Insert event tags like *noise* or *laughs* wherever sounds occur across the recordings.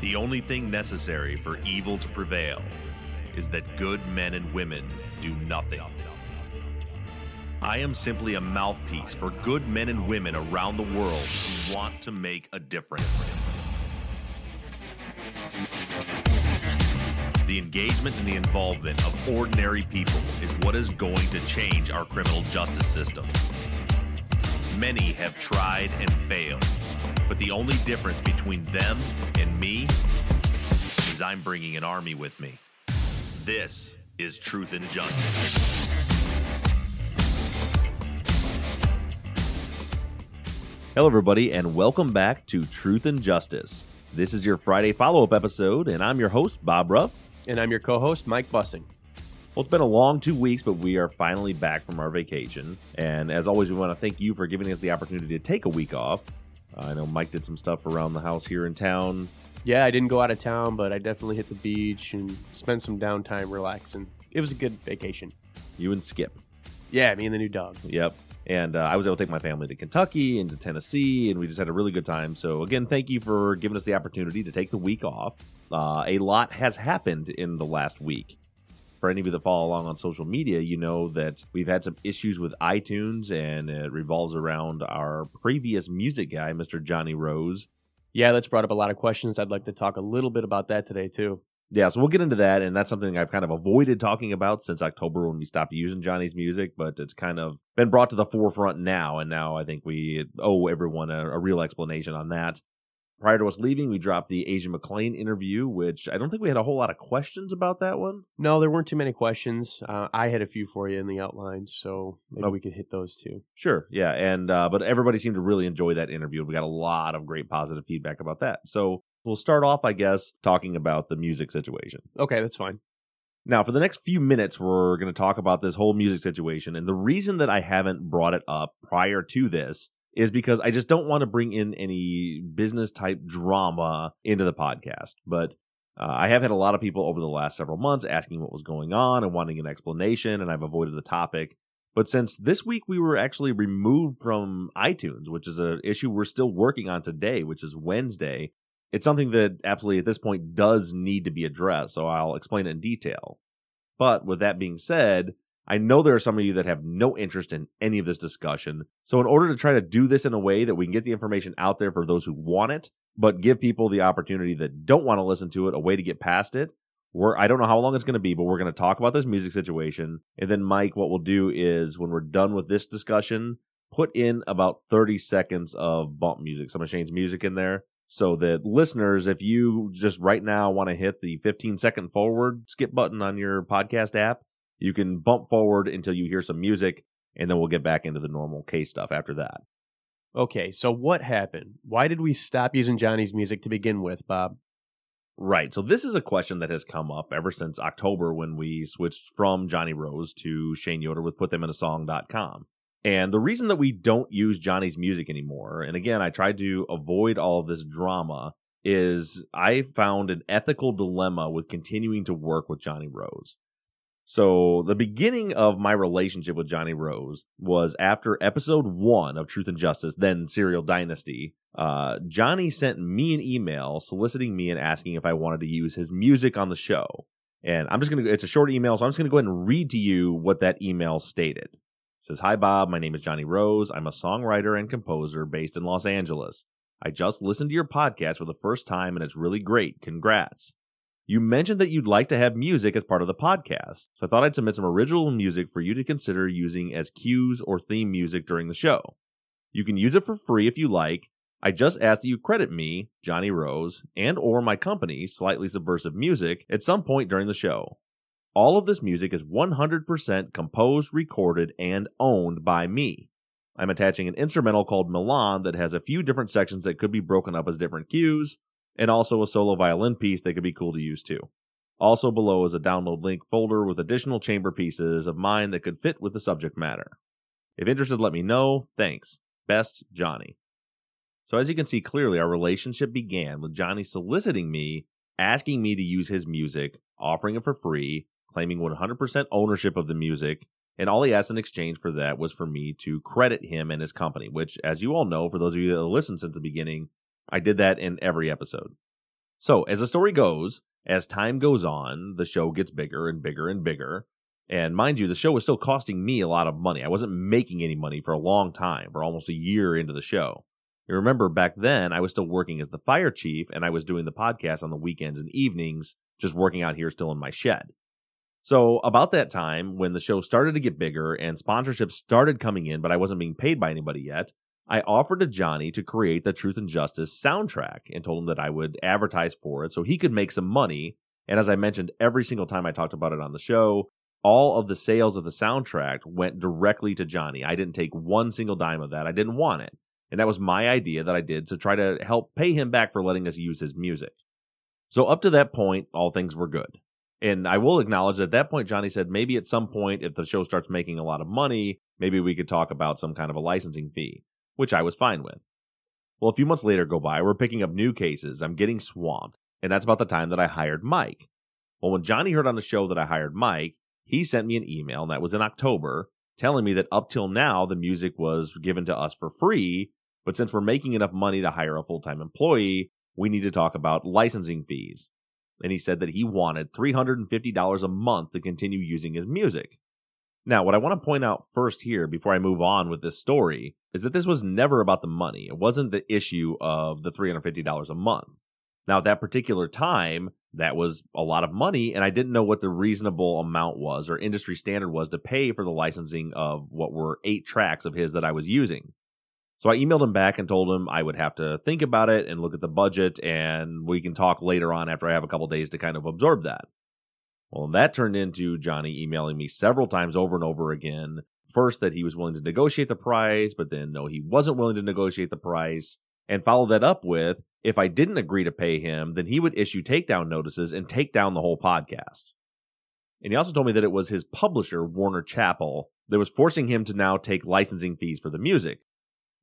The only thing necessary for evil to prevail is that good men and women do nothing. I am simply a mouthpiece for good men and women around the world who want to make a difference. The engagement and the involvement of ordinary people is what is going to change our criminal justice system. Many have tried and failed, but the only difference between them and me is I'm bringing an army with me. This is Truth and Justice. Hello, everybody, and welcome back to Truth and Justice. This is your Friday follow up episode, and I'm your host, Bob Ruff. And I'm your co host, Mike Bussing. Well, it's been a long two weeks, but we are finally back from our vacation. And as always, we want to thank you for giving us the opportunity to take a week off. Uh, I know Mike did some stuff around the house here in town. Yeah, I didn't go out of town, but I definitely hit the beach and spent some downtime relaxing. It was a good vacation. You and Skip. Yeah, me and the new dog. Yep. And uh, I was able to take my family to Kentucky and to Tennessee, and we just had a really good time. So, again, thank you for giving us the opportunity to take the week off. Uh, a lot has happened in the last week. For any of you that follow along on social media, you know that we've had some issues with iTunes, and it revolves around our previous music guy, Mr. Jonny Rose. Yeah, that's brought up a lot of questions. I'd like to talk a little bit about that today, too. Yeah, so we'll get into that, and that's something I've kind of avoided talking about since October when we stopped using Jonny's music, but it's kind of been brought to the forefront now, and now I think we owe everyone a, a real explanation on that. Prior to us leaving, we dropped the Asia McClain interview, which I don't think we had a whole lot of questions about that one. No, there weren't too many questions. Uh, I had a few for you in the outlines, so maybe Oh. we could hit those too. Sure, yeah, and uh, but everybody seemed to really enjoy that interview. We got a lot of great positive feedback about that. So we'll start off, I guess, talking about the music situation. Okay, that's fine. Now, for the next few minutes, we're going to talk about this whole music situation. And the reason that I haven't brought it up prior to this is because I just don't want to bring in any business type drama into the podcast. But uh, I have had a lot of people over the last several months asking what was going on and wanting an explanation, and I've avoided the topic. But since this week we were actually removed from iTunes, which is an issue we're still working on today, which is Wednesday, it's something that absolutely at this point does need to be addressed. So I'll explain it in detail. But with that being said, I know there are some of you that have no interest in any of this discussion. So in order to try to do this in a way that we can get the information out there for those who want it, but give people the opportunity that don't want to listen to it a way to get past it, we're I don't know how long it's going to be, but we're going to talk about this music situation. And then Mike, what we'll do is when we're done with this discussion, put in about 30 seconds of bump music, some of Shane's music in there. So that listeners, if you just right now want to hit the 15 second forward skip button on your podcast app, you can bump forward until you hear some music, and then we'll get back into the normal case stuff after that. Okay, so what happened? Why did we stop using Jonny's music to begin with, Bob? Right. So this is a question that has come up ever since October when we switched from Jonny Rose to Shane Yoder with PutThemInASong.com. And the reason that we don't use Jonny's music anymore, and again, I tried to avoid all of this drama, is I found an ethical dilemma with continuing to work with Jonny Rose. So the beginning of my relationship with Jonny Rose was after episode one of Truth and Justice, then Serial Dynasty. Uh, Jonny sent me an email soliciting me and asking if I wanted to use his music on the show. And I'm just gonna, it's a short email, so I'm just gonna go ahead and read to you what that email stated. It says, Hi Bob, my name is Jonny Rose. I'm a songwriter and composer based in Los Angeles. I just listened to your podcast for the first time and it's really great. Congrats. You mentioned that you'd like to have music as part of the podcast, so I thought I'd submit some original music for you to consider using as cues or theme music during the show. You can use it for free if you like. I just ask that you credit me, Jonny Rose, and or my company, Slightly Subversive Music, at some point during the show. All of this music is 100% composed, recorded, and owned by me. I'm attaching an instrumental called Milan that has a few different sections that could be broken up as different cues, and also a solo violin piece that could be cool to use too. Also below is a download link folder with additional chamber pieces of mine that could fit with the subject matter. If interested, let me know. Thanks. Best, Jonny. So as you can see clearly, our relationship began with Jonny soliciting me, asking me to use his music, offering it for free, claiming 100% ownership of the music, and all he asked in exchange for that was for me to credit him and his company, which, as you all know, for those of you that listened since the beginning, I did that in every episode. So, as the story goes, as time goes on, the show gets bigger and bigger and bigger. And mind you, the show was still costing me a lot of money. I wasn't making any money for a long time, for almost a year into the show. You remember back then, I was still working as the fire chief and I was doing the podcast on the weekends and evenings, just working out here still in my shed. So, about that time, when the show started to get bigger and sponsorships started coming in, but I wasn't being paid by anybody yet, I offered to Jonny to create the Truth and Justice soundtrack and told him that I would advertise for it so he could make some money. And as I mentioned every single time I talked about it on the show, all of the sales of the soundtrack went directly to Jonny. I didn't take one single dime of that. I didn't want it. And that was my idea that I did to try to help pay him back for letting us use his music. So up to that point, all things were good. And I will acknowledge that at that point, Johnny said maybe at some point, if the show starts making a lot of money, maybe we could talk about some kind of a licensing fee, which I was fine with. Well, a few months later go by, we're picking up new cases, I'm getting swamped, and that's about the time that I hired Mike. Well, when Jonny heard on the show that I hired Mike, he sent me an email, and that was in October, telling me that up till now the music was given to us for free, but since we're making enough money to hire a full time employee, we need to talk about licensing fees. And he said that he wanted $350 a month to continue using his music. Now, what I want to point out first here before I move on with this story is that this was never about the money. It wasn't the issue of the $350 a month. Now, at that particular time, that was a lot of money, and I didn't know what the reasonable amount was or industry standard was to pay for the licensing of what were eight tracks of his that I was using. So I emailed him back and told him I would have to think about it and look at the budget, and we can talk later on after I have a couple days to kind of absorb that. Well, that turned into Jonny emailing me several times over and over again. First, that he was willing to negotiate the price, but then no, he wasn't willing to negotiate the price, and followed that up with if I didn't agree to pay him, then he would issue takedown notices and take down the whole podcast. And he also told me that it was his publisher, Warner Chappell, that was forcing him to now take licensing fees for the music.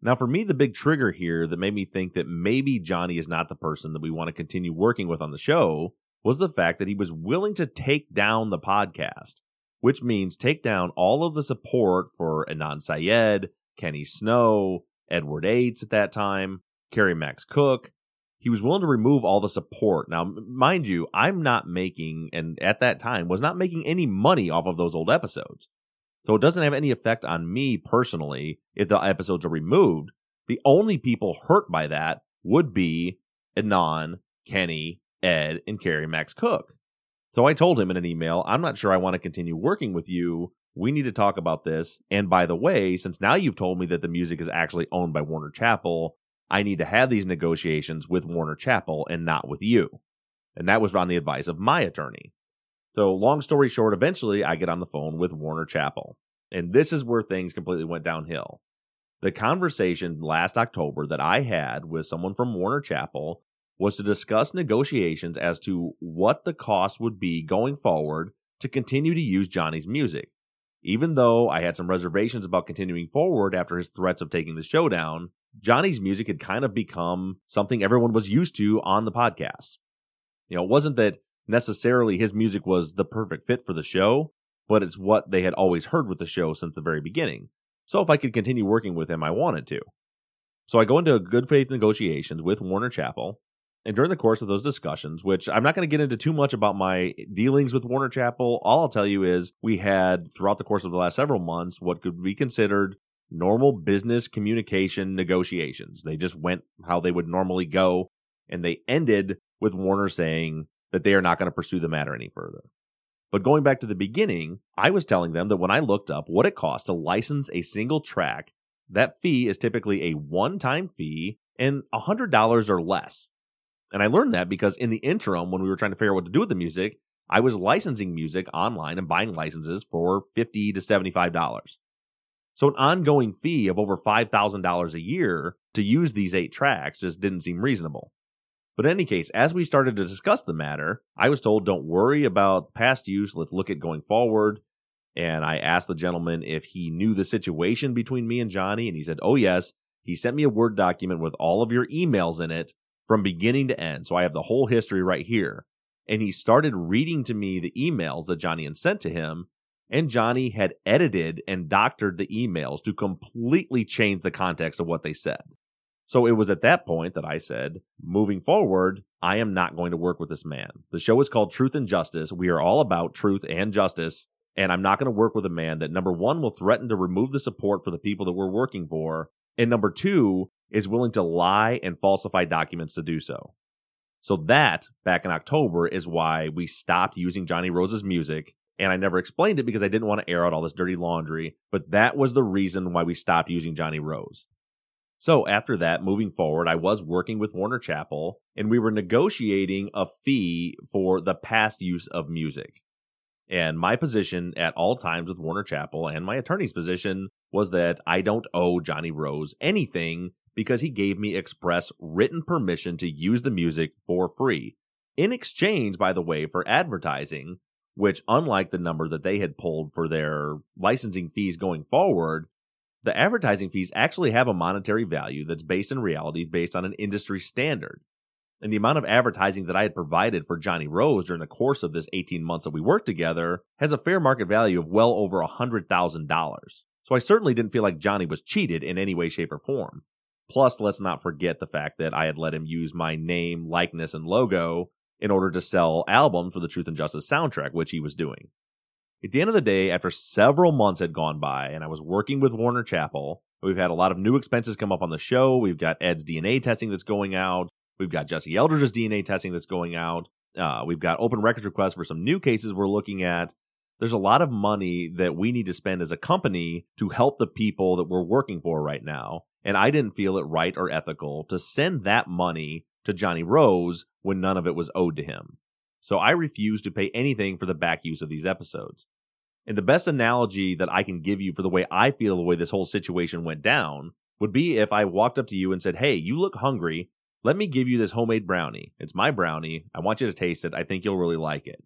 Now, for me, the big trigger here that made me think that maybe Jonny is not the person that we want to continue working with on the show was the fact that he was willing to take down the podcast, which means take down all of the support for Adnan Syed, Kenny Snow, Edward Yates at that time, Kerry Max Cook, he was willing to remove all the support. Now, mind you, I'm not making, and at that time, was not making any money off of those old episodes. So it doesn't have any effect on me personally if the episodes are removed. The only people hurt by that would be Adnan, Kenny, Ed, and Kerry Max Cook. So I told him in an email, I'm not sure I want to continue working with you. We need to talk about this. And by the way, since now you've told me that the music is actually owned by Warner Chappell, I need to have these negotiations with Warner Chappell and not with you. And that was on the advice of my attorney. So, long story short, eventually I get on the phone with Warner Chappell. And this is where things completely went downhill. The conversation last October that I had with someone from Warner Chappell was to discuss negotiations as to what the cost would be going forward to continue to use Jonny's music. Even though I had some reservations about continuing forward after his threats of taking the show down, Jonny's music had kind of become something everyone was used to on the podcast. You know, it wasn't that necessarily his music was the perfect fit for the show, but it's what they had always heard with the show since the very beginning. So if I could continue working with him, I wanted to. So I go into good faith negotiations with Warner Chappell. And during the course of those discussions, which I'm not going to get into too much about my dealings with Warner Chappell, all I'll tell you is we had throughout the course of the last several months what could be considered normal business communication negotiations. They just went how they would normally go, and they ended with Warner saying that they are not going to pursue the matter any further. But going back to the beginning, I was telling them that when I looked up what it costs to license a single track, that fee is typically a one time fee and $100 or less. And I learned that because in the interim, when we were trying to figure out what to do with the music, I was licensing music online and buying licenses for 50 to $75. So an ongoing fee of over $5,000 a year to use these eight tracks just didn't seem reasonable. But in any case, as we started to discuss the matter, I was told don't worry about past use, let's look at going forward. And I asked the gentleman if he knew the situation between me and Jonny, and he said, Oh, yes. He sent me a Word document with all of your emails in it from beginning to end. So I have the whole history right here. And he started reading to me the emails that Jonny had sent to him and Jonny had edited and doctored the emails to completely change the context of what they said. So it was at that point that I said, moving forward, I am not going to work with this man. The show is called Truth and Justice. We are all about truth and justice. And I'm not going to work with a man that, number one, will threaten to remove the support for the people that we're working for. And number two, is willing to lie and falsify documents to do so. So that, back in October, is why we stopped using Jonny Rose's music. And I never explained it because I didn't want to air out all this dirty laundry. But that was the reason why we stopped using Jonny Rose. So after that, moving forward, I was working with Warner Chappell and we were negotiating a fee for the past use of music. And my position at all times with Warner Chappell and my attorney's position was that I don't owe Jonny Rose anything because he gave me express written permission to use the music for free. In exchange, by the way, for advertising, which unlike the number that they had pulled for their licensing fees going forward, the advertising fees actually have a monetary value that's based in reality based on an industry standard. And the amount of advertising that I had provided for Jonny Rose during the course of this 18 months that we worked together has a fair market value of well over $100,000. So I certainly didn't feel like Jonny was cheated in any way, shape, or form. Plus, let's not forget the fact that I had let him use my name, likeness, and logo in order to sell albums for the Truth and Justice soundtrack, which he was doing. At the end of the day, after several months had gone by and I was working with Warner Chappell, we've had a lot of new expenses come up on the show. We've got Ed's DNA testing that's going out. We've got Jesse Eldridge's DNA testing that's going out. Uh, we've got open records requests for some new cases we're looking at. There's a lot of money that we need to spend as a company to help the people that we're working for right now. And I didn't feel it right or ethical to send that money to Jonny Rose when none of it was owed to him. So I refused to pay anything for the back use of these episodes. And the best analogy that I can give you for the way I feel the way this whole situation went down would be if I walked up to you and said, Hey, you look hungry. Let me give you this homemade brownie. It's my brownie. I want you to taste it. I think you'll really like it.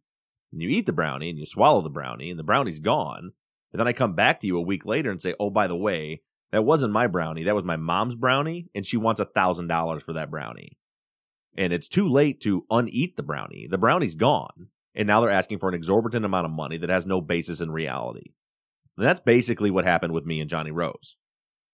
And you eat the brownie and you swallow the brownie and the brownie's gone. And then I come back to you a week later and say, Oh, by the way, that wasn't my brownie. That was my mom's brownie. And she wants a thousand dollars for that brownie and it's too late to uneat the brownie. The brownie's gone. And now they're asking for an exorbitant amount of money that has no basis in reality. And that's basically what happened with me and Jonny Rose.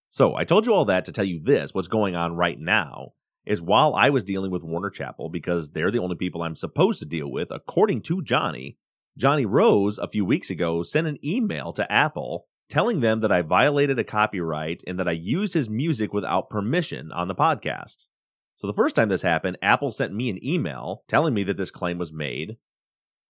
So I told you all that to tell you this what's going on right now is while I was dealing with Warner Chappell, because they're the only people I'm supposed to deal with, according to Jonny, Jonny Rose a few weeks ago sent an email to Apple telling them that I violated a copyright and that I used his music without permission on the podcast. So the first time this happened, Apple sent me an email telling me that this claim was made.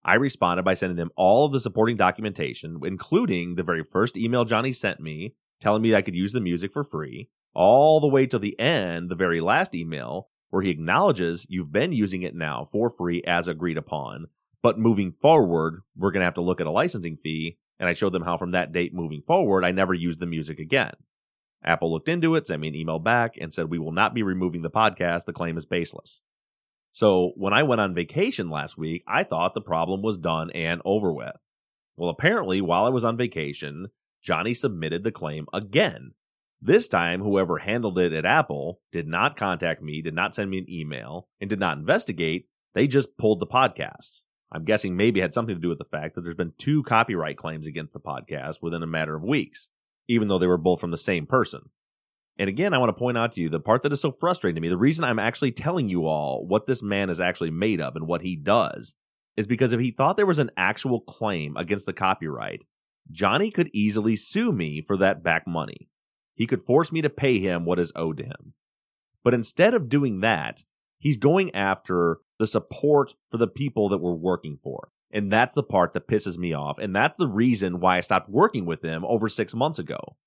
I responded by sending them all of the supporting documentation, including the very first email Jonny sent me telling me I could use the music for free, all the way to the end, the very last email, where he acknowledges you've been using it now for free as agreed upon. But moving forward, we're going to have to look at a licensing fee. And I showed them how from that date moving forward, I never used the music again. Apple looked into it, sent me an email back, and said, We will not be removing the podcast. The claim is baseless. So when I went on vacation last week, I thought the problem was done and over with. Well, apparently, while I was on vacation, Jonny submitted the claim again. This time, whoever handled it at Apple did not contact me, did not send me an email, and did not investigate. They just pulled the podcast. I'm guessing maybe had something to do with the fact that there's been two copyright claims against the podcast within a matter of weeks even though they were both from the same person. And again, I want to point out to you the part that is so frustrating to me, the reason I'm actually telling you all what this man is actually made of and what he does is because if he thought there was an actual claim against the copyright, Jonny could easily sue me for that back money. He could force me to pay him what is owed to him. But instead of doing that, he's going after the support for the people that we're working for. And that's the part that pisses me off. And that's the reason why I stopped working with them over six months ago.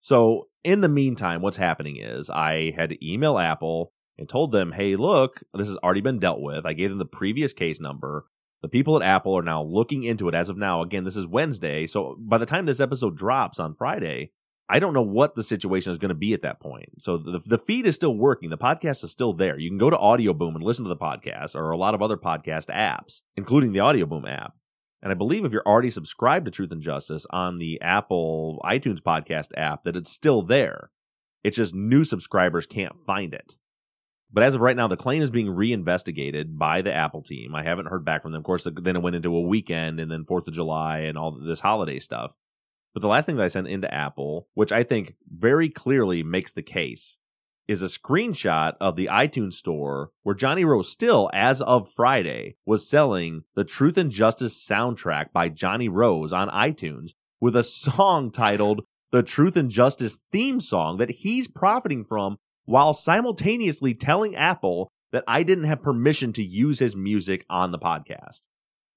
So, in the meantime, what's happening is I had to email Apple and told them, hey, look, this has already been dealt with. I gave them the previous case number. The people at Apple are now looking into it as of now. Again, this is Wednesday. So, by the time this episode drops on Friday, I don't know what the situation is going to be at that point. So the, the feed is still working. The podcast is still there. You can go to Audio Boom and listen to the podcast or a lot of other podcast apps, including the Audio Boom app. And I believe if you're already subscribed to Truth and Justice on the Apple iTunes podcast app, that it's still there. It's just new subscribers can't find it. But as of right now, the claim is being reinvestigated by the Apple team. I haven't heard back from them. Of course, then it went into a weekend and then 4th of July and all this holiday stuff. But the last thing that I sent into Apple, which I think very clearly makes the case, is a screenshot of the iTunes store where Jonny Rose still, as of Friday, was selling the Truth and Justice soundtrack by Jonny Rose on iTunes with a song titled the Truth and Justice theme song that he's profiting from while simultaneously telling Apple that I didn't have permission to use his music on the podcast.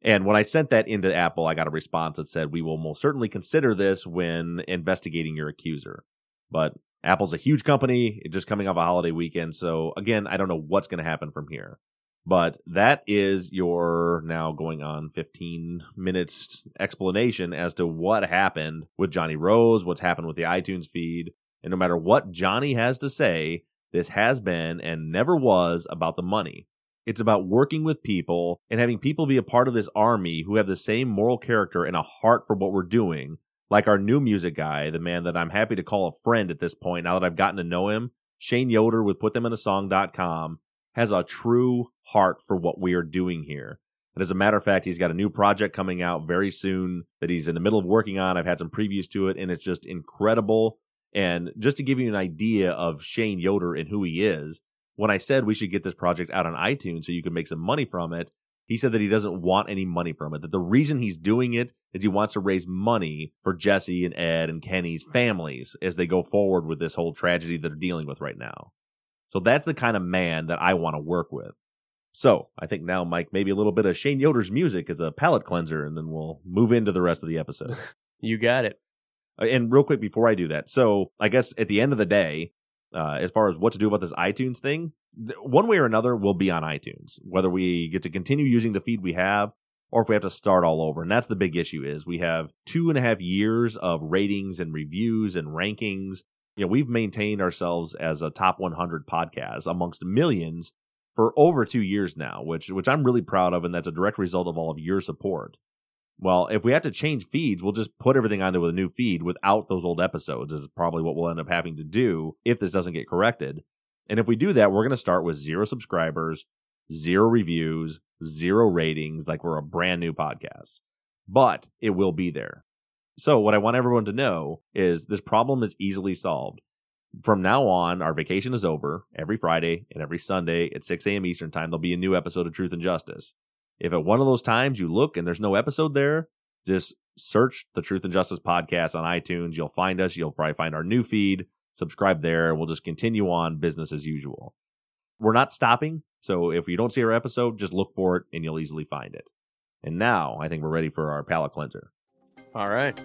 And when I sent that into Apple, I got a response that said, We will most certainly consider this when investigating your accuser. But Apple's a huge company, just coming off a holiday weekend. So again, I don't know what's going to happen from here. But that is your now going on 15 minutes explanation as to what happened with Jonny Rose, what's happened with the iTunes feed. And no matter what Jonny has to say, this has been and never was about the money. It's about working with people and having people be a part of this army who have the same moral character and a heart for what we're doing. Like our new music guy, the man that I'm happy to call a friend at this point now that I've gotten to know him, Shane Yoder with PutThemInASong.com, has a true heart for what we are doing here. And as a matter of fact, he's got a new project coming out very soon that he's in the middle of working on. I've had some previews to it, and it's just incredible. And just to give you an idea of Shane Yoder and who he is, when I said we should get this project out on iTunes so you can make some money from it, he said that he doesn't want any money from it. That the reason he's doing it is he wants to raise money for Jesse and Ed and Kenny's families as they go forward with this whole tragedy that they're dealing with right now. So that's the kind of man that I want to work with. So I think now, Mike, maybe a little bit of Shane Yoder's music as a palate cleanser, and then we'll move into the rest of the episode. *laughs* you got it. Uh, and real quick before I do that, so I guess at the end of the day, uh, as far as what to do about this iTunes thing, th- one way or another, we'll be on iTunes. Whether we get to continue using the feed we have, or if we have to start all over. And that's the big issue is we have two and a half years of ratings and reviews and rankings. You know, we've maintained ourselves as a top 100 podcast amongst millions for over two years now, which which I'm really proud of, and that's a direct result of all of your support. Well, if we have to change feeds, we'll just put everything on there with a new feed without those old episodes, is probably what we'll end up having to do if this doesn't get corrected. And if we do that, we're going to start with zero subscribers, zero reviews, zero ratings, like we're a brand new podcast. But it will be there. So, what I want everyone to know is this problem is easily solved. From now on, our vacation is over. Every Friday and every Sunday at 6 a.m. Eastern Time, there'll be a new episode of Truth and Justice. If at one of those times you look and there's no episode there, just search the Truth and Justice podcast on iTunes. You'll find us. You'll probably find our new feed. Subscribe there. We'll just continue on business as usual. We're not stopping. So if you don't see our episode, just look for it and you'll easily find it. And now I think we're ready for our palate cleanser. All right.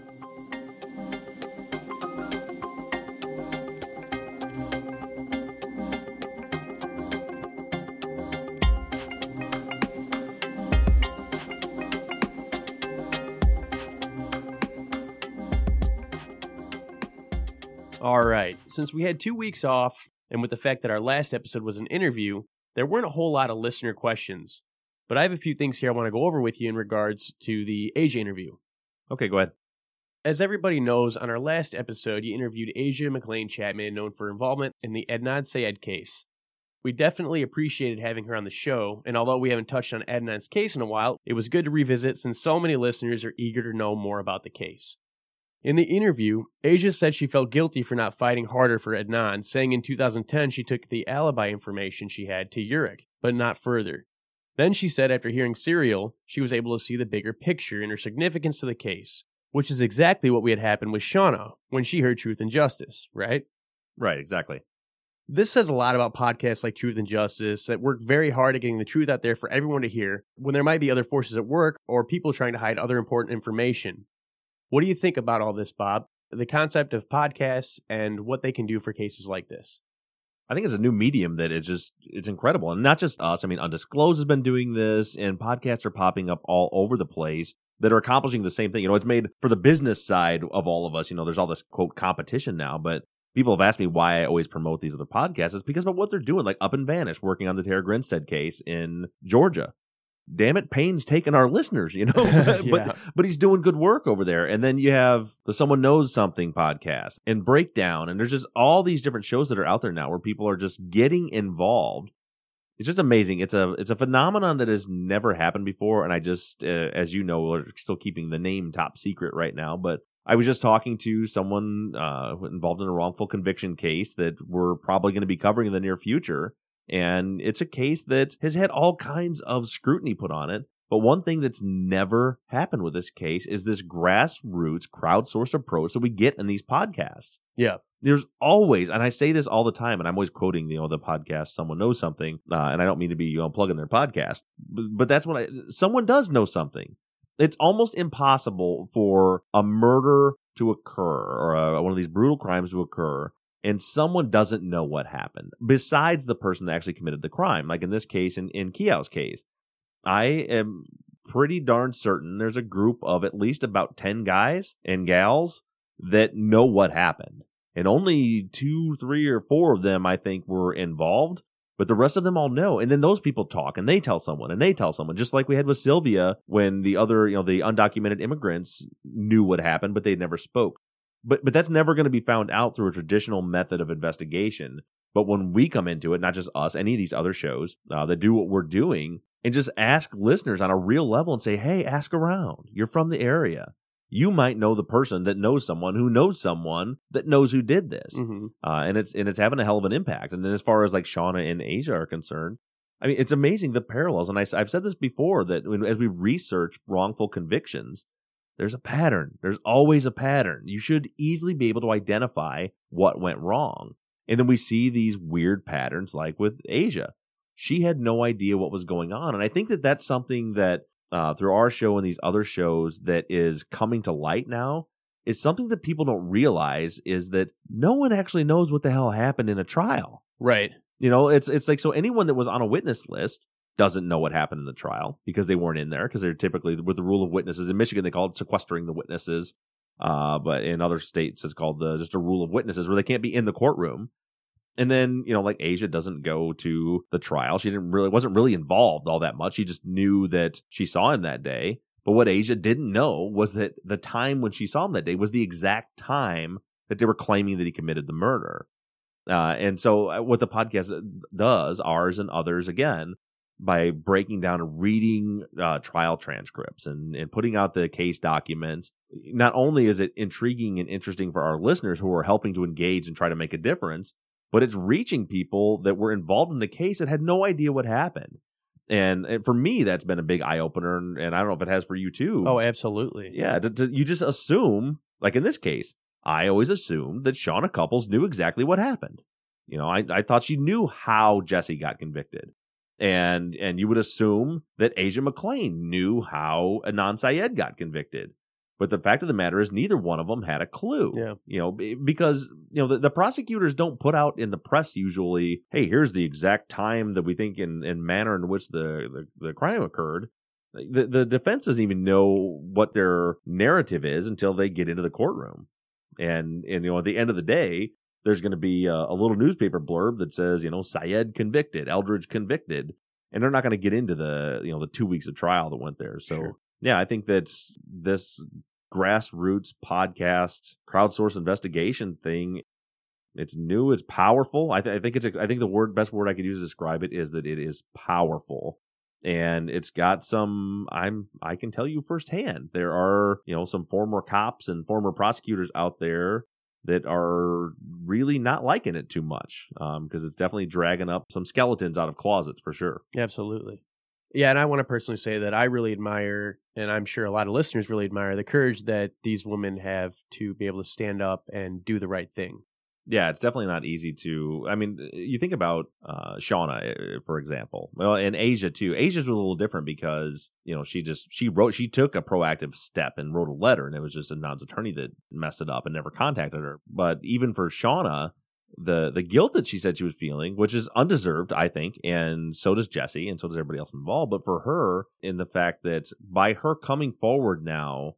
All right. Since we had two weeks off, and with the fact that our last episode was an interview, there weren't a whole lot of listener questions. But I have a few things here I want to go over with you in regards to the Asia interview. Okay, go ahead. As everybody knows, on our last episode, you interviewed Asia McClain Chapman, known for involvement in the Adnan Syed case. We definitely appreciated having her on the show, and although we haven't touched on Adnan's case in a while, it was good to revisit since so many listeners are eager to know more about the case. In the interview, Asia said she felt guilty for not fighting harder for Adnan, saying in 2010 she took the alibi information she had to Urick, but not further. Then she said after hearing Serial, she was able to see the bigger picture and her significance to the case, which is exactly what we had happened with Shauna when she heard Truth and Justice, right? Right, exactly. This says a lot about podcasts like Truth and Justice that work very hard at getting the truth out there for everyone to hear when there might be other forces at work or people trying to hide other important information. What do you think about all this, Bob? The concept of podcasts and what they can do for cases like this? I think it's a new medium that is just it's incredible, and not just us. I mean, Undisclosed has been doing this, and podcasts are popping up all over the place that are accomplishing the same thing. You know, it's made for the business side of all of us. You know, there's all this quote competition now, but people have asked me why I always promote these other podcasts. It's because of what they're doing, like Up and Vanish, working on the Tara Grinstead case in Georgia damn it, Payne's taking our listeners, you know, *laughs* Yeah. but but he's doing good work over there. And then you have the Someone Knows Something podcast and Breakdown, and there's just all these different shows that are out there now where people are just getting involved. It's just amazing. It's a it's a phenomenon that has never happened before, and I just, uh, as you know, we're still keeping the name top secret right now, but. I was just talking to someone uh, involved in a wrongful conviction case that we're probably going to be covering in the near future. And it's a case that has had all kinds of scrutiny put on it. But one thing that's never happened with this case is this grassroots crowdsourced approach that we get in these podcasts. Yeah. There's always, and I say this all the time, and I'm always quoting, you know, the podcast, someone knows something, uh, and I don't mean to be, you know, plugging their podcast, but, but that's when I, someone does know something. It's almost impossible for a murder to occur or a, one of these brutal crimes to occur and someone doesn't know what happened besides the person that actually committed the crime. Like in this case, in, in Kiao's case, I am pretty darn certain there's a group of at least about 10 guys and gals that know what happened. And only two, three, or four of them, I think, were involved. But the rest of them all know. And then those people talk and they tell someone and they tell someone, just like we had with Sylvia when the other, you know, the undocumented immigrants knew what happened, but they never spoke. But, but that's never going to be found out through a traditional method of investigation. But when we come into it, not just us, any of these other shows uh, that do what we're doing, and just ask listeners on a real level and say, hey, ask around. You're from the area. You might know the person that knows someone who knows someone that knows who did this, hmm uh, and it's and it's having a hell of an impact. And then as far as like Shauna and Asia are concerned, I mean, it's amazing the parallels. And I, have said this before that as we research wrongful convictions, there's a pattern. There's always a pattern. You should easily be able to identify what went wrong. And then we see these weird patterns like with Asia she had no idea what was going on. And I think that that's something that uh, through our show and these other shows that is coming to light now is something that people don't realize is that no one actually knows what the hell happened in a trial. Right. You know, it's it's like so anyone that was on a witness list doesn't know what happened in the trial because they weren't in there because they're typically with the rule of witnesses in Michigan they call it sequestering the witnesses. Uh, but in other states it's called the, just a rule of witnesses where they can't be in the courtroom. And then, you know, like Asia doesn't go to the trial. She didn't really, wasn't really involved all that much. She just knew that she saw him that day. But what Asia didn't know was that the time when she saw him that day was the exact time that they were claiming that he committed the murder. Uh, and so uh, what the podcast does, ours and others again, by breaking down and reading uh, trial transcripts and, and putting out the case documents, not only is it intriguing and interesting for our listeners who are helping to engage and try to make a difference, but it's reaching people that were involved in the case that had no idea what happened. And, and for me, that's been a big eye opener. And, and, I don't know if it has for you too. Oh, absolutely. Yeah. To, to, you just assume, like in this case, I always assumed that Shauna Couples knew exactly what happened. You know, I, I thought she knew how Jesse got convicted. And and you would assume that Asia McClain knew how Adnan Syed got convicted. But the fact of the matter is, neither one of them had a clue. Yeah. You know, because, you know, the, the prosecutors don't put out in the press usually, hey, here's the exact time that we think and, and manner in which the, the, the crime occurred. The, the defense doesn't even know what their narrative is until they get into the courtroom. And, and you know, at the end of the day, there's going to be a, a little newspaper blurb that says, you know, Syed convicted, Eldridge convicted. And they're not going to get into the, you know, the two weeks of trial that went there. So, Sure. yeah, I think that this grassroots podcast crowdsource investigation thing it's new it's powerful I, th- I think it's a, i think the word best word i could use to describe it is that it is powerful and it's got some i'm i can tell you firsthand there are you know some former cops and former prosecutors out there that are really not liking it too much um, because it's definitely dragging up some skeletons out of closets for sure Absolutely. Yeah, and I want to personally say that I really admire, and I'm sure a lot of listeners really admire, the courage that these women have to be able to stand up and do the right thing. Yeah, it's definitely not easy to. I mean, you think about uh, Shauna, uh, for example. Well, and Asia too. Asia's a little different because you know she just she wrote she took a proactive step and wrote a letter, and it was just Adnan's attorney that messed it up and never contacted her. But even for Shauna, the the guilt that she said she was feeling, which is undeserved, I think, and so does Jesse, and so does everybody else involved. But for her, in the fact that by her coming forward now,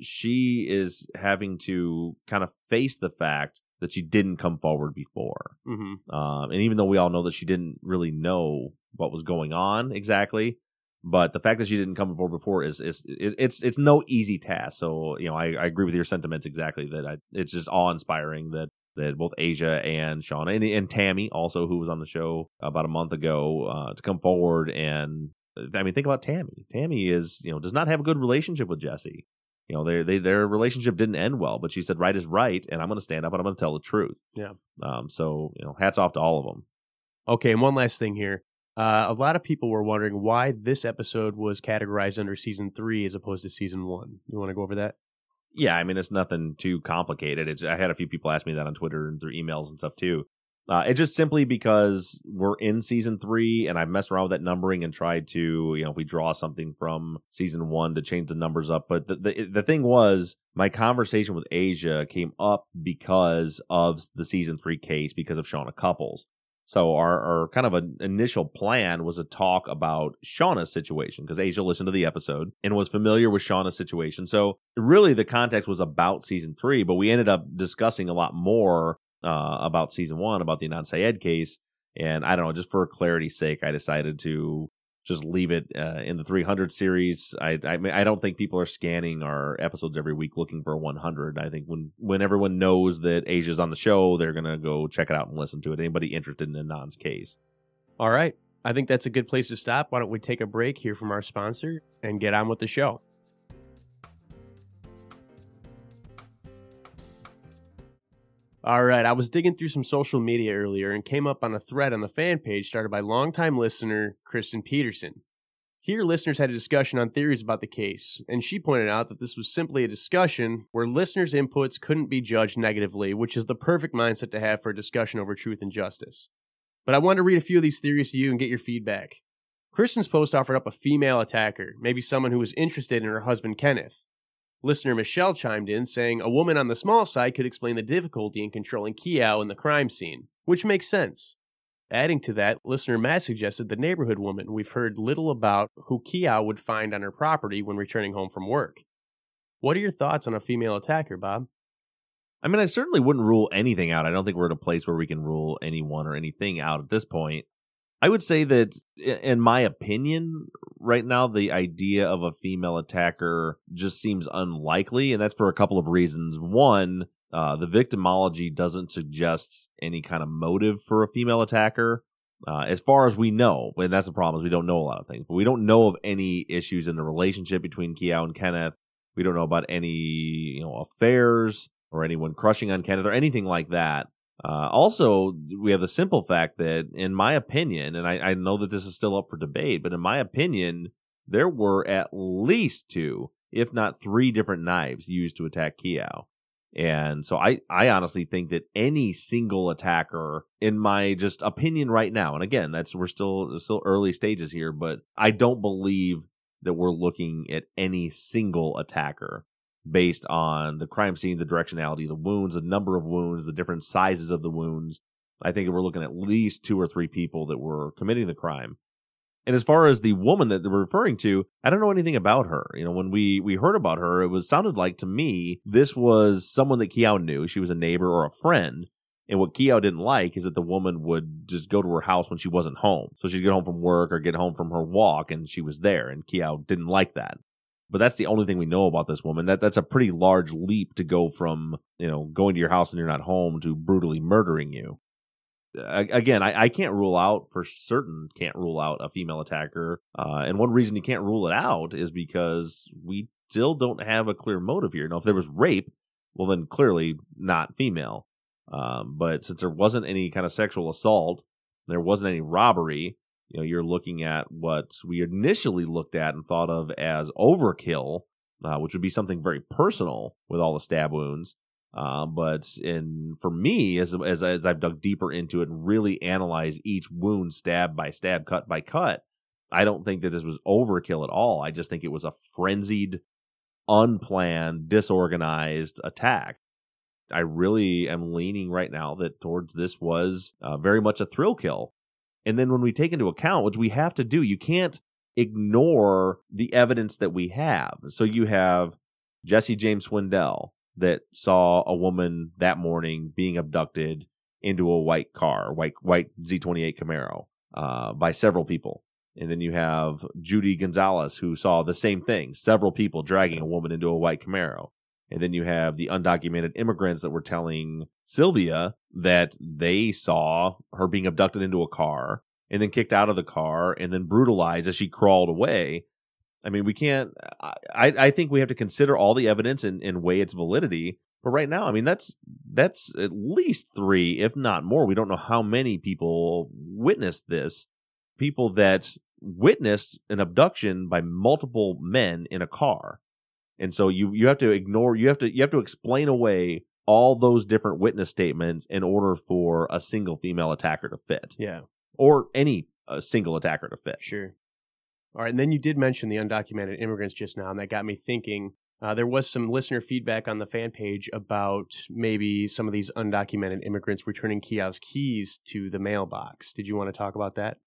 she is having to kind of face the fact that she didn't come forward before. hmm Um, and even though we all know that she didn't really know what was going on exactly, but the fact that she didn't come forward before is is it, it's it's no easy task. So you know, I, I agree with your sentiments exactly that I, it's just awe inspiring that that both Asia and Shauna and, and Tammy also who was on the show about a month ago uh, to come forward and I mean think about Tammy. Tammy is you know does not have a good relationship with Jesse. You know, they, they their relationship didn't end well, but she said right is right, and I'm going to stand up and I'm going to tell the truth. Yeah. Um. So you know, hats off to all of them. Okay, and one last thing here. Uh, a lot of people were wondering why this episode was categorized under season three as opposed to season one. You want to go over that? Yeah, I mean it's nothing too complicated. It's I had a few people ask me that on Twitter and through emails and stuff too. Uh, it's just simply because we're in season three, and I've messed around with that numbering and tried to, you know, if we draw something from season one to change the numbers up. But the the, the thing was, my conversation with Asia came up because of the season three case because of Shauna Couples. So our, our kind of an initial plan was to talk about Shauna's situation because Asia listened to the episode and was familiar with Shauna's situation. So really the context was about season three, but we ended up discussing a lot more uh, about season one, about the Adnan Syed case. And I don't know, just for clarity's sake, I decided to just leave it uh, in the 300 series. I, I I don't think people are scanning our episodes every week looking for 100. I think when when everyone knows that Asia's on the show, they're gonna go check it out and listen to it. Anybody interested in Adnan's case? All right, I think that's a good place to stop. Why don't we take a break here from our sponsor and get on with the show? All right, I was digging through some social media earlier and came up on a thread on the fan page started by longtime listener Kristen Peterson. Here, listeners had a discussion on theories about the case, and she pointed out that this was simply a discussion where listeners' inputs couldn't be judged negatively, which is the perfect mindset to have for a discussion over truth and justice. But I wanted to read a few of these theories to you and get your feedback. Kristen's post offered up a female attacker, maybe someone who was interested in her husband Kenneth. Listener Michelle chimed in saying a woman on the small side could explain the difficulty in controlling Kiao in the crime scene, which makes sense. Adding to that, listener Matt suggested the neighborhood woman we've heard little about who Kiao would find on her property when returning home from work. What are your thoughts on a female attacker, Bob? I mean, I certainly wouldn't rule anything out. I don't think we're at a place where we can rule anyone or anything out at this point. I would say that, in my opinion, right now, the idea of a female attacker just seems unlikely, and that's for a couple of reasons. One, uh, the victimology doesn't suggest any kind of motive for a female attacker. Uh, as far as we know, and that's the problem is we don't know a lot of things, but we don't know of any issues in the relationship between Kiao and Kenneth. We don't know about any, you know, affairs or anyone crushing on Kenneth or anything like that. Uh, also, we have the simple fact that, in my opinion, and I, I know that this is still up for debate, but in my opinion, there were at least two, if not three different knives used to attack Kiao. And so I, I honestly think that any single attacker, in my just opinion right now, and again, that's we're still still early stages here, but I don't believe that we're looking at any single attacker based on the crime scene, the directionality, the wounds, the number of wounds, the different sizes of the wounds. I think we're looking at least two or three people that were committing the crime. And as far as the woman that we're referring to, I don't know anything about her. You know, when we we heard about her, it was sounded like to me this was someone that Kiao knew. She was a neighbor or a friend. And what Kiao didn't like is that the woman would just go to her house when she wasn't home. So she'd get home from work or get home from her walk and she was there. And Kiao didn't like that but that's the only thing we know about this woman. That that's a pretty large leap to go from you know going to your house and you're not home to brutally murdering you. again, I, I, can't rule out for certain. Can't rule out a female attacker, uh, and one reason you can't rule it out is because we still don't have a clear motive here. Now, if there was rape, well, then clearly not female. Um, but since there wasn't any kind of sexual assault, there wasn't any robbery you know you're looking at what we initially looked at and thought of as overkill uh, which would be something very personal with all the stab wounds. Uh, but in for me as, as as I've dug deeper into it and really analyzed each wound stab by stab cut by cut I don't think that this was overkill at all. I just think it was a frenzied unplanned disorganized attack. I really am leaning right now that towards this was uh, very much a thrill kill and then when we take into account, which we have to do, you can't ignore the evidence that we have. So you have Jesse James Swindell that saw a woman that morning being abducted into a white car, white white Z28 Camaro, uh, by several people. And then you have Judy Gonzalez who saw the same thing, several people dragging a woman into a white Camaro. And then you have the undocumented immigrants that were telling Sylvia that they saw her being abducted into a car and then kicked out of the car and then brutalized as she crawled away. I mean, we can't. I, I think we have to consider all the evidence and, and weigh its validity. But right now, I mean, that's that's at least three, if not more. We don't know how many people witnessed this. People that witnessed an abduction by multiple men in a car, and so you you have to ignore. You have to you have to explain away all those different witness statements in order for a single female attacker to fit. Yeah. Or any a single attacker to fit. Sure. All right, and then you did mention the undocumented immigrants just now, and that got me thinking. Uh, there was some listener feedback on the fan page about maybe some of these undocumented immigrants returning Kiao's keys to the mailbox. Did you want to talk about that?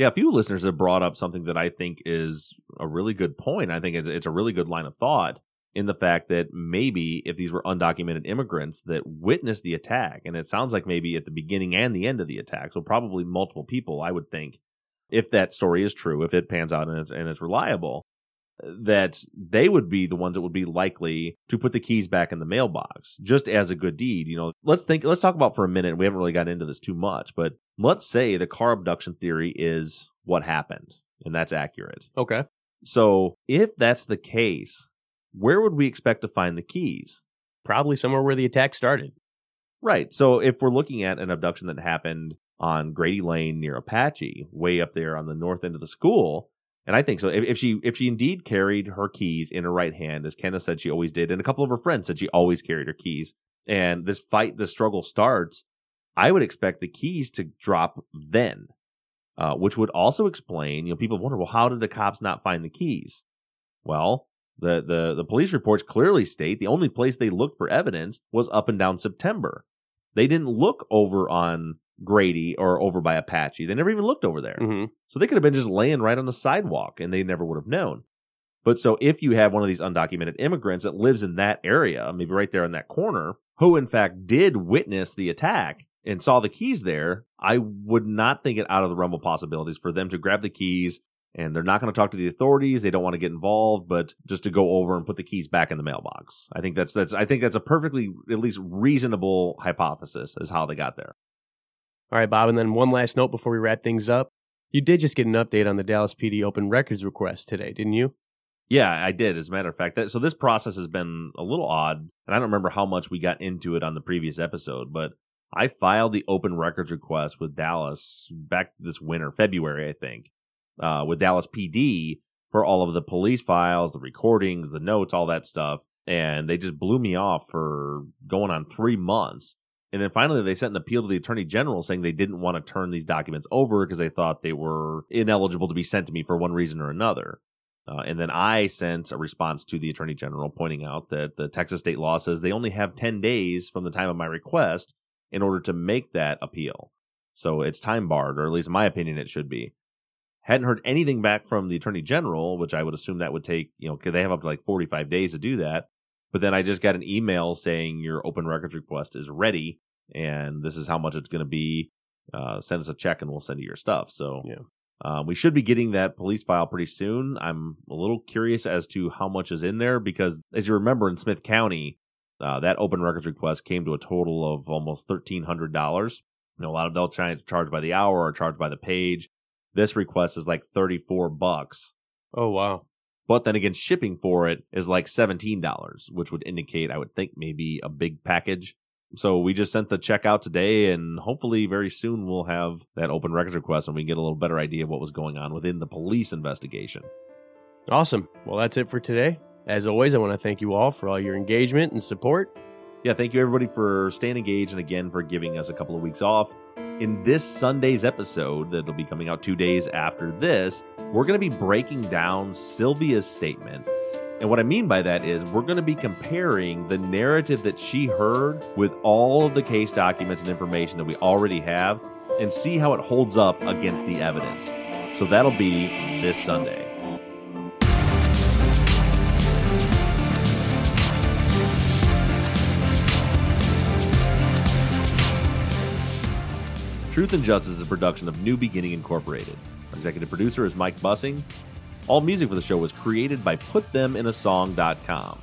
Yeah, a few listeners have brought up something that I think is a really good point. I think it's, it's a really good line of thought in the fact that maybe if these were undocumented immigrants that witnessed the attack, and it sounds like maybe at the beginning and the end of the attack, so probably multiple people, I would think, if that story is true, if it pans out and it's, and it's reliable, that they would be the ones that would be likely to put the keys back in the mailbox just as a good deed. You know, let's think, let's talk about for a minute. We haven't really got into this too much, but let's say the car abduction theory is what happened and that's accurate. Okay. So if that's the case, where would we expect to find the keys? Probably somewhere where the attack started. Right. So if we're looking at an abduction that happened on Grady Lane near Apache, way up there on the north end of the school, and I think so. If, she if she indeed carried her keys in her right hand, as Kenna said she always did, and a couple of her friends said she always carried her keys, and this fight, this struggle starts, I would expect the keys to drop then, uh, which would also explain. You know, people wonder, well, how did the cops not find the keys? Well, the, the, the police reports clearly state the only place they looked for evidence was up and down September. They didn't look over on Grady or over by Apache. They never even looked over there. Mm-hmm. So they could have been just laying right on the sidewalk and they never would have known. But so if you have one of these undocumented immigrants that lives in that area, maybe right there in that corner, who in fact did witness the attack and saw the keys there, I would not think it out of the realm of possibilities for them to grab the keys, and they're not going to talk to the authorities. They don't want to get involved, but just to go over and put the keys back in the mailbox. I think that's that's I think that's a perfectly at least reasonable hypothesis as how they got there. All right, Bob, and then one last note before we wrap things up. You did just get an update on the Dallas PD open records request today, didn't you? Yeah, I did. As a matter of fact, that, so this process has been a little odd, and I don't remember how much we got into it on the previous episode, but I filed the open records request with Dallas back this winter, February, I think uh, with Dallas PD for all of the police files, the recordings, the notes, all that stuff. And they just blew me off for going on three months. And then finally, they sent an appeal to the attorney general saying they didn't want to turn these documents over because they thought they were ineligible to be sent to me for one reason or another. Uh, and then I sent a response to the attorney general pointing out that the Texas state law says they only have 10 days from the time of my request in order to make that appeal. So it's time barred, or at least in my opinion, it should be. Hadn't heard anything back from the attorney general, which I would assume that would take, you know, they have up to like 45 days to do that. But then I just got an email saying your open records request is ready and this is how much it's going to be. Uh, send us a check and we'll send you your stuff. So Yeah. um, we should be getting that police file pretty soon. I'm a little curious as to how much is in there because, as you remember, in Smith County, uh, that open records request came to a total of almost thirteen hundred dollars. You know, a lot of they'll try to charge by the hour or charge by the page. This request is like thirty four bucks, Oh, wow. But then again, shipping for it is like seventeen dollars, which would indicate I would think maybe a big package. So we just sent the check out today, and hopefully very soon we'll have that open records request, and we get a little better idea of what was going on within the police investigation. Awesome. Well, that's it for today. As always, I want to thank you all for all your engagement and support. Yeah, thank you everybody for staying engaged and again for giving us a couple of weeks off. In this Sunday's episode, that'll be coming out two days after this, we're going to be breaking down Sylvia's statement. And what I mean by that is we're going to be comparing the narrative that she heard with all of the case documents and information that we already have and see how it holds up against the evidence. So that'll be this Sunday. Truth and Justice is a production of New Beginning Incorporated. Our executive producer is Mike Bussing. All music for the show was created by PutThemInASong.com.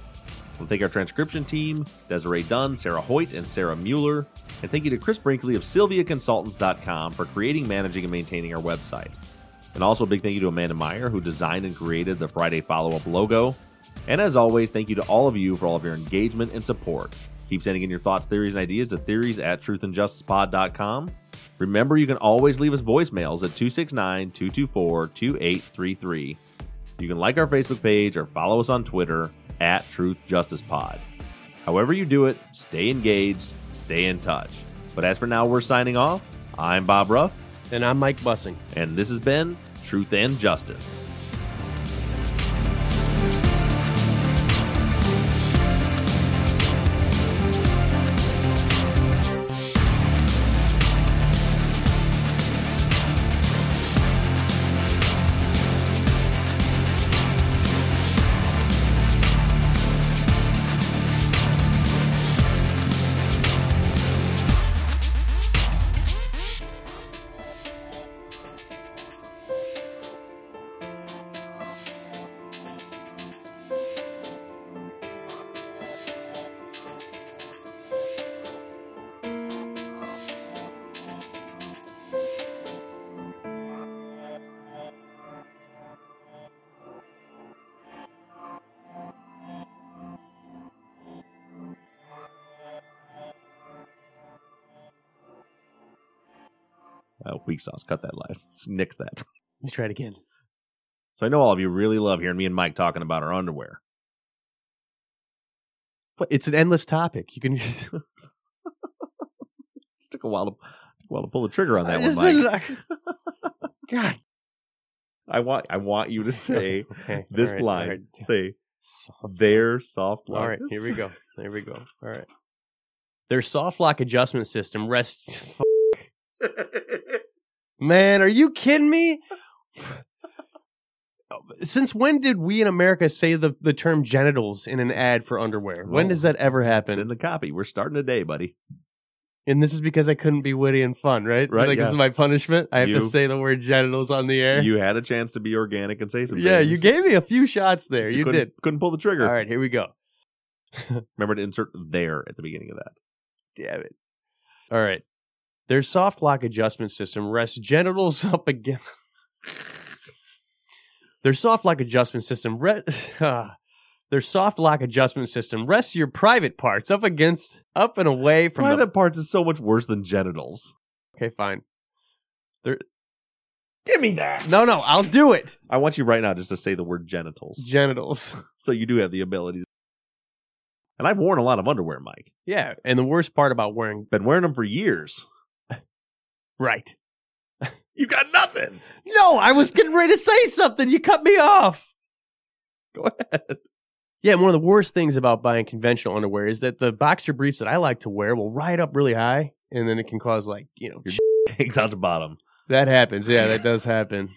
We'll thank our transcription team, Desiree Dunn, Sarah Hoyt, and Sarah Mueller. And thank you to Chris Brinkley of SylviaConsultants.com for creating, managing, and maintaining our website. And also a big thank you to Amanda Meyer, who designed and created the Friday follow up logo. And as always, thank you to all of you for all of your engagement and support. Keep sending in your thoughts, theories, and ideas to theories at truthandjusticepod.com. Remember, you can always leave us voicemails at 269 224 2833. You can like our Facebook page or follow us on Twitter at Truth Justice Pod. However, you do it, stay engaged, stay in touch. But as for now, we're signing off. I'm Bob Ruff, And I'm Mike Bussing. and this has been Truth and Justice. Oh, weak sauce. Cut that live. *laughs* Nix that. *laughs* Let me try it again. So I know all of you really love hearing me and Mike talking about our underwear. But it's an endless topic. You can. *laughs* It took a while to, a while to pull the trigger on that I one, Mike. said- God. I want I want you to say Okay, this right, line. right. Say Soft- their soft lock. All right, here we go. There we go. All right. Their soft lock adjustment system rests. *laughs* Man, are you kidding me? Since when did we in America say the, the term genitals in an ad for underwear? When does that ever It's happen? in the copy. We're starting today, buddy. And this is because I couldn't be witty and fun, right? Right, Like yeah. this is my punishment. I have You- to say the word genitals on the air. You had a chance to be organic and say some yeah, things. you gave me a few shots there. You, couldn't, did. Couldn't pull the trigger. All right, here we go. Remember to insert there at the beginning of that. Damn it. All right. Their soft lock adjustment system rests genitals *laughs* up against. Their soft lock adjustment system re- *laughs* uh, Their soft lock adjustment system rests your private parts up against, up and away from Private the. parts is so much worse than genitals. Okay, fine. There, Give me that. No, no, I'll do it. I want you right now just to say the word genitals. Genitals. *laughs* So you do have the ability. And I've worn a lot of underwear, Mike. Yeah, and the worst part about wearing. Been wearing them for years. Right. *laughs* You got nothing. No, I was getting ready to say something. You cut me off. Go ahead. Yeah, one of the worst things about buying conventional underwear is that the boxer briefs that I like to wear will ride up really high, and then it can cause like you know Your- *laughs* Hangs out the bottom. that happens. Yeah, that does happen.